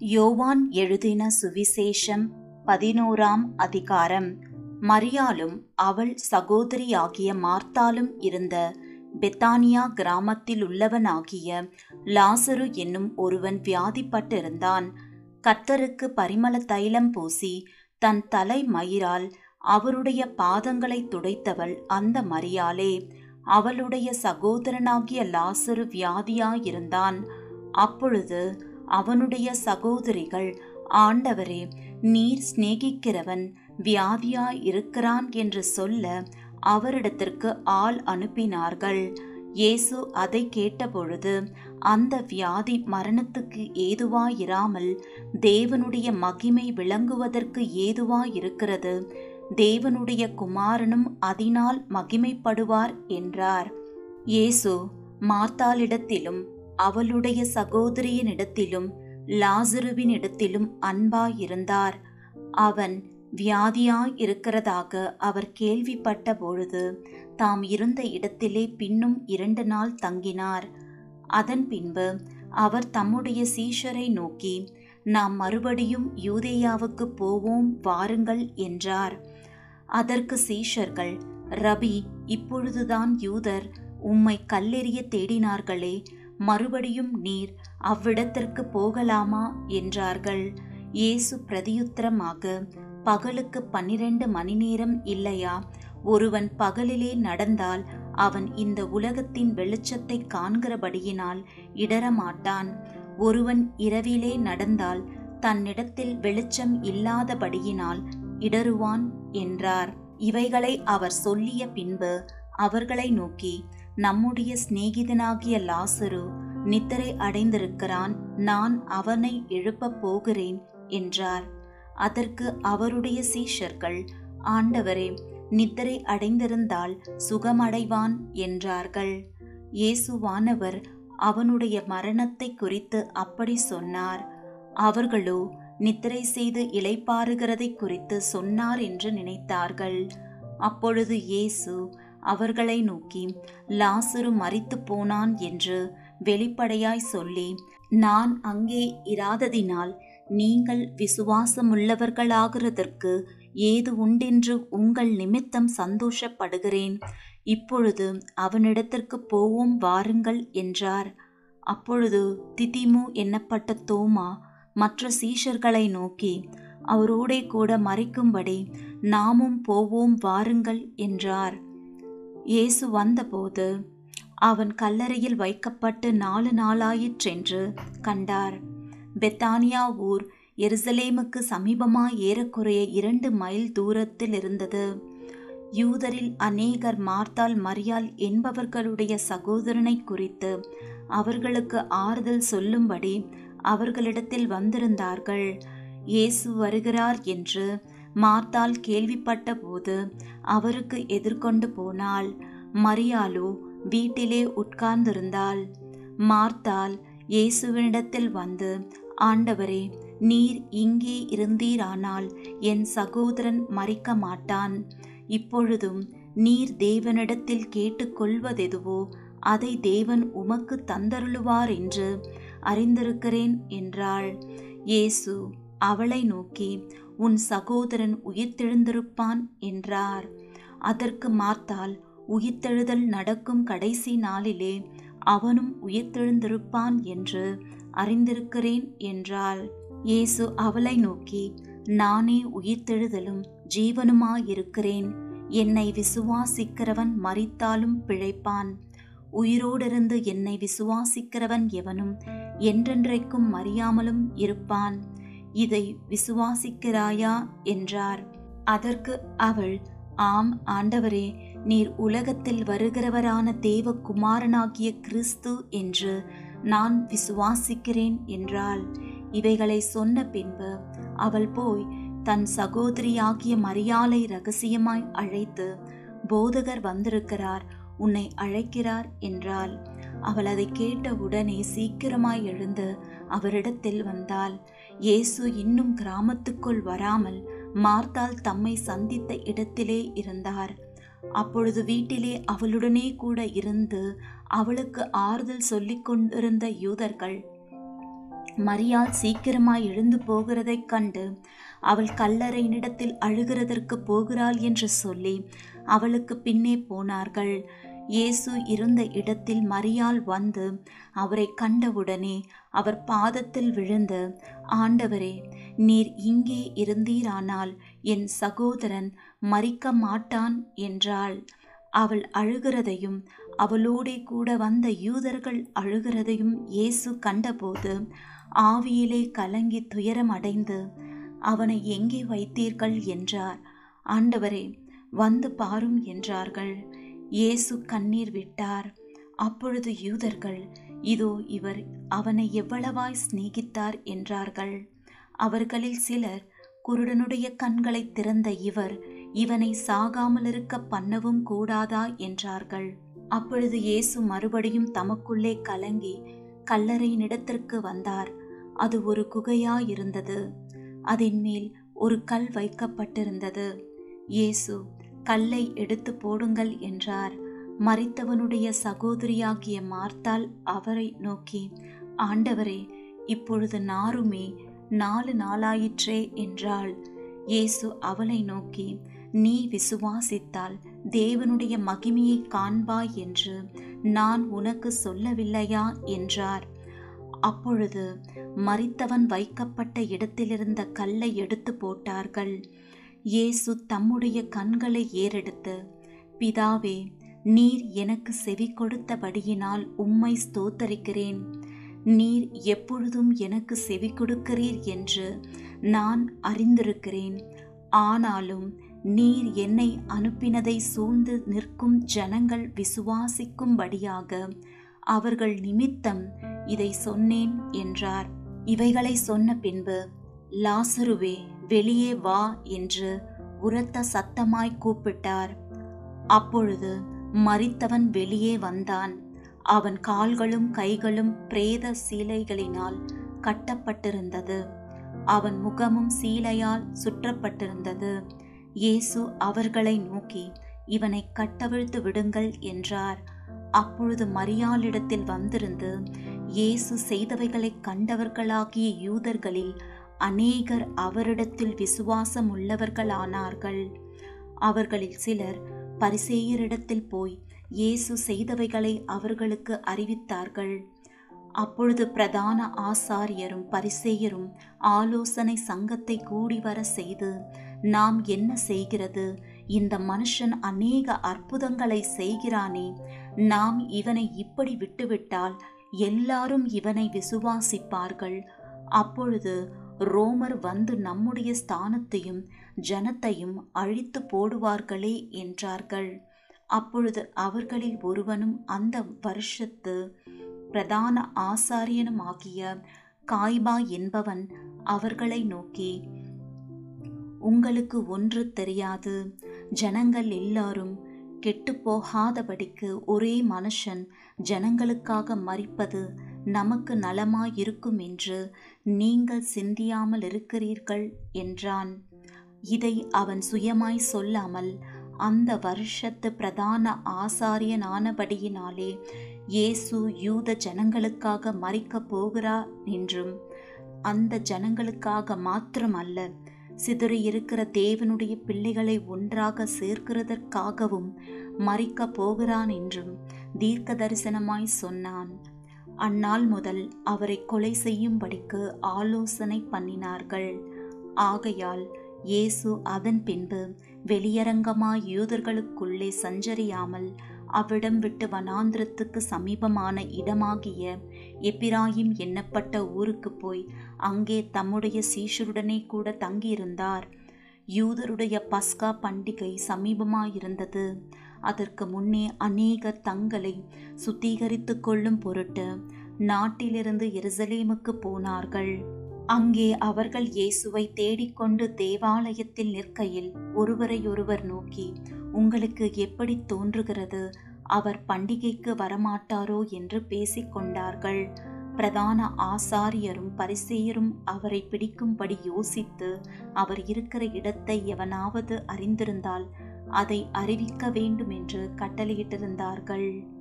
யோவான் எழுதின சுவிசேஷம் பதினோராம் அதிகாரம். மரியாலும் அவள் சகோதரியாகிய மார்த்தாலும் இருந்த பெத்தானியா கிராமத்தில் உள்ளவனாகிய லாசரு என்னும் ஒருவன் வியாதிப்பட்டிருந்தான். கர்த்தருக்கு பரிமள தைலம் பூசி தன் தலை மயிரால் அவருடைய பாதங்களை துடைத்தவள் அந்த மரியாளே. அவளுடைய சகோதரனாகிய லாசரு வியாதியாயிருந்தான். அப்பொழுது அவனுடைய சகோதரிகள். ஆண்டவரே நீர் சிநேகிக்கிறவன் வியாதியாய் இருக்கிறான் என்று சொல்ல அவரிடத்திற்கு ஆள் அனுப்பினார்கள். இயேசு அதை கேட்டபொழுது அந்த வியாதி மரணத்துக்கு ஏதுவாயிராமல் தேவனுடைய மகிமை விளங்குவதற்கு ஏதுவாயிருக்கிறது. தேவனுடைய குமாரனும் அதனால் மகிமைப்படுவார் என்றார். இயேசு மார்த்தாளிடத்திலும் அவளுடைய சகோதரியினிடத்திலும் லாசருவினிடத்திலும் அன்பாயிருந்தார். அவன் வியாதியாய் இருக்கிறதாக அவர் கேள்விப்பட்ட பொழுது தாம் இருந்த இடத்திலே பின்னும் இரண்டு நாள் தங்கினார். அதன் பின்பு அவர் தம்முடைய சீஷரை நோக்கி நாம் மறுபடியும் யூதேயாவுக்கு போவோம் வாருங்கள் என்றார். அதற்கு சீஷர்கள் ரபி இப்பொழுதுதான் யூதர் உம்மை கல்லெறிய தேடினார்களே மறுபடியும் நீர் அவ்விடத்திற்கு போகலாமா? என்றார்கள். இயேசு பிரதியுத்தரமாக பகலுக்கு பன்னிரண்டு மணி நேரம் இல்லையா? ஒருவன் பகலிலே நடந்தால் அவன் இந்த உலகத்தின் வெளிச்சத்தை காண்கிறபடியினால் இடரமாட்டான் ஒருவன் இரவிலே நடந்தால் தன்னிடத்தில் வெளிச்சம் இல்லாதபடியினால் இடருவான் என்றார். இவைகளை அவர் சொல்லிய பின்பு அவர்களை நோக்கி நம்முடைய சிநேகிதனாகிய லாசரு நித்திரை அடைந்திருக்கிறான் நான் அவனை எழுப்பப் போகிறேன் என்றார். அதற்கு அவருடைய சீஷர்கள் ஆண்டவரே நித்திரை அடைந்திருந்தால் சுகமடைவான் என்றார்கள். இயேசுவானவர் அவனுடைய மரணத்தை குறித்து அப்படி சொன்னார். அவர்களோ நித்திரை செய்து இளைப்பாறுகிறதை குறித்து சொன்னார் என்று நினைத்தார்கள். அப்பொழுது இயேசு அவர்களை நோக்கி லாசுரு மறித்து போனான் என்று வெளிப்படையாய் சொல்லி நான் அங்கே இராததினால் நீங்கள் விசுவாசமுள்ளவர்களாகிறதற்கு ஏது உண்டென்று உங்கள் நிமித்தம் சந்தோஷப்படுகிறேன். இப்பொழுது அவனிடத்திற்கு போவோம் வாருங்கள் என்றார். அப்பொழுது திதிமு என்னப்பட்ட தோமா மற்ற சீஷர்களை நோக்கி அவரோடே கூட மறைக்கும்படி நாமும் போவோம் வாருங்கள் என்றார். இயேசு வந்தபோது அவன் கல்லறையில் வைக்கப்பட்டு நாலு நாளாயிற்றென்று கண்டார். பெத்தானியா ஊர் எருசலேமுக்கு சமீபமாய் ஏறக்குறைய இரண்டு மைல் தூரத்தில் இருந்தது. யூதரில் அநேகர் மார்த்தால் மரியால் என்பவர்களுடைய சகோதரனை குறித்து அவர்களுக்கு ஆறுதல் சொல்லும்படி அவர்களிடத்தில் வந்திருந்தார்கள். இயேசு வருகிறார் என்று மார்த்தால் கேள்விப்பட்ட போது அவருக்கு எதிர்கொண்டு போனாள். மரியாலோ வீட்டிலே உட்கார்ந்திருந்தாள். மார்த்தால் இயேசுவினிடத்தில் வந்து ஆண்டவரே நீர் இங்கே இருந்தீரானால் என் சகோதரன் மறிக்க மாட்டான். இப்பொழுதும் நீர் தேவனிடத்தில் கேட்டுக்கொள்வதெதுவோ அதை தேவன் உமக்கு தந்தருளுவார் என்று அறிந்திருக்கிறேன் என்றாள். இயேசு அவளை நோக்கி உன் சகோதரன் உயிர்த்தெழுந்திருப்பான் என்றார். அதற்கு மார்த்தால் உயிர்த்தெழுதல் நடக்கும் கடைசி நாளிலே அவனும் உயிர்த்தெழுந்திருப்பான் என்று அறிந்திருக்கிறேன் என்றாள். இயேசு அவளை நோக்கி நானே உயிர்த்தெழுதலும் ஜீவனுமாயிருக்கிறேன். என்னை விசுவாசிக்கிறவன் மறித்தாலும் பிழைப்பான். உயிரோடிருந்து என்னை விசுவாசிக்கிறவன் எவனும் என்றென்றைக்கும் மறியாமலும் இருப்பான். இதை விசுவாசிக்கிறாயா? என்றார். அதற்கு அவள் ஆம் ஆண்டவரே நீர் உலகத்தில் வருகிறவரான தேவகுமாரனாகிய கிறிஸ்து என்று நான் விசுவாசிக்கிறேன் என்றாள். இவைகளை சொன்ன பின்பு அவள் போய் தன் சகோதரியாகிய மரியாளை ரகசியமாய் அழைத்து போதகர் வந்திருக்கிறார் உன்னை அழைக்கிறார் என்றாள். அவள் அதை கேட்ட உடனே சீக்கிரமாய் எழுந்து அவரிடத்தில் வந்தாள். இயேசு இன்னும் கிராமத்துக்குள் வராமல் மார்த்தால் தம்மை சந்தித்த இடத்திலே இருந்தார். அப்பொழுது வீட்டிலே அவளுடனே கூட இருந்து அவளுக்கு ஆறுதல் சொல்லிக் கொண்டிருந்த யூதர்கள் மரியாள் சீக்கிரமாய் எழுந்து போகிறதைக் கண்டு அவள் கல்லறையினிடத்தில் அழுகிறதற்கு போகிறாள் என்று சொல்லி அவளுக்கு பின்னே போனார்கள். இயேசு இருந்த இடத்தில் மரியால் வந்து அவரை கண்டவுடனே அவர் பாதத்தில் விழுந்து ஆண்டவரே நீர் இங்கே இருந்தீரானால் என் சகோதரன் மறிக்க மாட்டான் என்றாள். அவள் அழுகிறதையும் அவளோடே கூட வந்த யூதர்கள் அழுகிறதையும் இயேசு கண்டபோது ஆவியிலே கலங்கி துயரம் அடைந்து அவனை எங்கே வைத்தீர்கள்? என்றார். ஆண்டவரே வந்து பாரும் என்றார்கள். இயேசு கண்ணீர் விட்டார். அப்பொழுது யூதர்கள் இதோ இவர் அவனை எவ்வளவாய் சிநேகித்தார் என்றார்கள். அவர்களில் சிலர் குருடனுடைய கண்களை திறந்த இவர் இவனை சாகாமல் இருக்க பண்ணவும் கூடாதா என்றார்கள். அப்பொழுது இயேசு மறுபடியும் தமக்குள்ளே கலங்கி கல்லறையினிடத்திற்கு வந்தார். அது ஒரு குகையாயிருந்தது. அதன் மேல் ஒரு கல் வைக்கப்பட்டிருந்தது. இயேசு கல்லை எடுத்து போடுங்கள் என்றார். மறித்தவனுடைய சகோதரியாகிய மார்த்தால் அவரை நோக்கி ஆண்டவரே இப்பொழுது நாருமே நாலு நாளாயிற்றே என்றாள். இயேசு அவளை நோக்கி நீ விசுவாசித்தால் தேவனுடைய மகிமையை காண்பாய் என்று நான் உனக்கு சொல்லவில்லையா? என்றார். அப்பொழுது மறித்தவன் வைக்கப்பட்ட இடத்திலிருந்த கல்லை எடுத்து போட்டார்கள். இயேசு தம்முடைய கண்களை ஏறெடுத்து பிதாவே நீர் எனக்கு செவி கொடுத்தபடியினால் உம்மை ஸ்தோத்தரிக்கிறேன். நீர் எப்பொழுதும் எனக்கு செவி கொடுக்கிறீர் என்று நான் அறிந்திருக்கிறேன். ஆனாலும் நீர் என்னை அனுப்பினதை சூழ்ந்து நிற்கும் ஜனங்கள் விசுவாசிக்கும்படியாக அவர்கள் நிமித்தம் இதை சொன்னேன் என்றார். இவைகளை சொன்ன பின்பு லாசருவே வெளியே வா என்று உரத்த சத்தமாய் கூப்பிட்டார். அப்பொழுது மறித்தவன் வெளியே வந்தான். அவன் கால்களும் கைகளும் பிரேத சீலைகளினால் கட்டப்பட்டிருந்தது. அவன் முகமும் சீலையால் சுற்றப்பட்டிருந்தது. இயேசு அவர்களை நோக்கி இவனை கட்டவிழ்த்து விடுங்கள் என்றார். அப்பொழுது மரியாளிடத்தில் வந்திருந்து இயேசு செய்தவைகளை கண்டவர்களாகிய யூதர்களில் அநேகர் அவரிடத்தில் விசுவாசம் உள்ளவர்களானார்கள் அவர்களில் சிலர் பரிசேயரிடத்தில் போய் இயேசு செய்தவைகளை அவர்களுக்கு அறிவித்தார்கள். அப்பொழுது பிரதான ஆசாரியரும் பரிசேயரும் ஆலோசனை சங்கத்தை கூடி வர செய்து நாம் என்ன செய்கிறது? இந்த மனுஷன் அநேக அற்புதங்களை செய்கிறானே. நாம் இவனை இப்படி விட்டுவிட்டால் எல்லாரும் இவனை விசுவாசிப்பார்கள். அப்பொழுது ரோமர் வந்து நம்முடைய ஸ்தானத்தையும் ஜனத்தையும் அழித்து போடுவார்களே என்றார்கள். அப்பொழுது அவர்களில் ஒருவனும் அந்த வருஷத்து பிரதான ஆசாரியனுமாகிய காய்பா என்பவன் அவர்களை நோக்கி உங்களுக்கு ஒன்று தெரியாது. ஜனங்கள் எல்லாரும் கெட்டுப்போகாதபடிக்கு ஒரே மனுஷன் ஜனங்களுக்காக மறிப்பது நமக்கு நலமாயிருக்கும் என்று நீங்கள் சிந்தியாமல் இருக்கிறீர்கள் என்றான். இதை அவன் சுயமாய் சொல்லாமல் அந்த வருஷத்து பிரதான ஆசாரியனானபடியினாலே இயேசு யூத ஜனங்களுக்காக மறிக்கப் போகிறார் என்றும் அந்த ஜனங்களுக்காக மாத்திரமல்ல சிதறியிருக்கிற தேவனுடைய பிள்ளைகளை ஒன்றாக சேர்க்கிறதற்காகவும் மறிக்கப் போகிறான் என்றும் தீர்க்க தரிசனமாய் சொன்னான். அந்நாள் முதல் அவரை கொலை செய்யும்படிக்கு ஆலோசனை பண்ணினார்கள். ஆகையால் இயேசு அதன் பின்பு வெளியரங்கமாய் யூதர்களுக்குள்ளே சஞ்சரியாமல் அவ்விடம் விட்டு வனாந்திரத்துக்கு சமீபமான இடமாகிய எப்பிராயிம் எண்ணப்பட்ட ஊருக்கு போய் அங்கே தம்முடைய சீஷருடனே கூட தங்கியிருந்தார். யூதருடைய பஸ்கா பண்டிகை சமீபமாயிருந்தது. அதற்கு முன்னே அநேகர் தங்களை சுத்திகரித்து கொள்ளும் பொருட்டு நாட்டிலிருந்து எருசலேமுக்கு போனார்கள். அங்கே அவர்கள் இயேசுவை தேடிக்கொண்டு தேவாலயத்தில் நிற்கையில் ஒருவரையொருவர் நோக்கி உங்களுக்கு எப்படி தோன்றுகிறது? அவர் பண்டிகைக்கு வரமாட்டாரோ? என்று பேசிக்கொண்டார்கள். பிரதான ஆசாரியரும் பரிசேயரும் அவரை பிடிக்கும்படி யோசித்து அவர் இருக்கிற இடத்தை எவனாவது அறிந்திருந்தால் அதை அறிவிக்க வேண்டும் என்று கட்டளையிட்டிருந்தார்கள்.